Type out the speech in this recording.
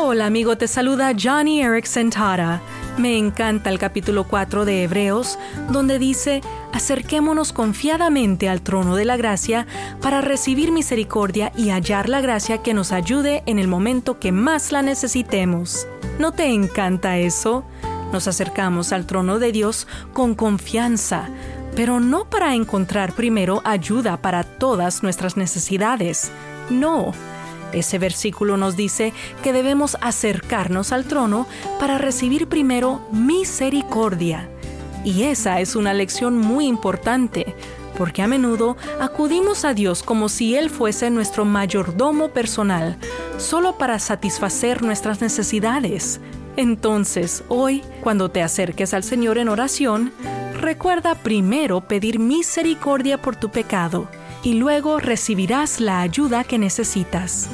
Hola amigo, te saluda Johnny Erickson Tara. Me encanta el capítulo 4 de Hebreos, donde dice, acerquémonos confiadamente al trono de la gracia para recibir misericordia y hallar la gracia que nos ayude en el momento que más la necesitemos. ¿No te encanta eso? Nos acercamos al trono de Dios con confianza, pero no para encontrar primero ayuda para todas nuestras necesidades. No ese versículo nos dice que debemos acercarnos al trono para recibir primero misericordia. Y esa es una lección muy importante, porque a menudo acudimos a Dios como si Él fuese nuestro mayordomo personal, solo para satisfacer nuestras necesidades. Entonces, hoy, cuando te acerques al Señor en oración, recuerda primero pedir misericordia por tu pecado y luego recibirás la ayuda que necesitas.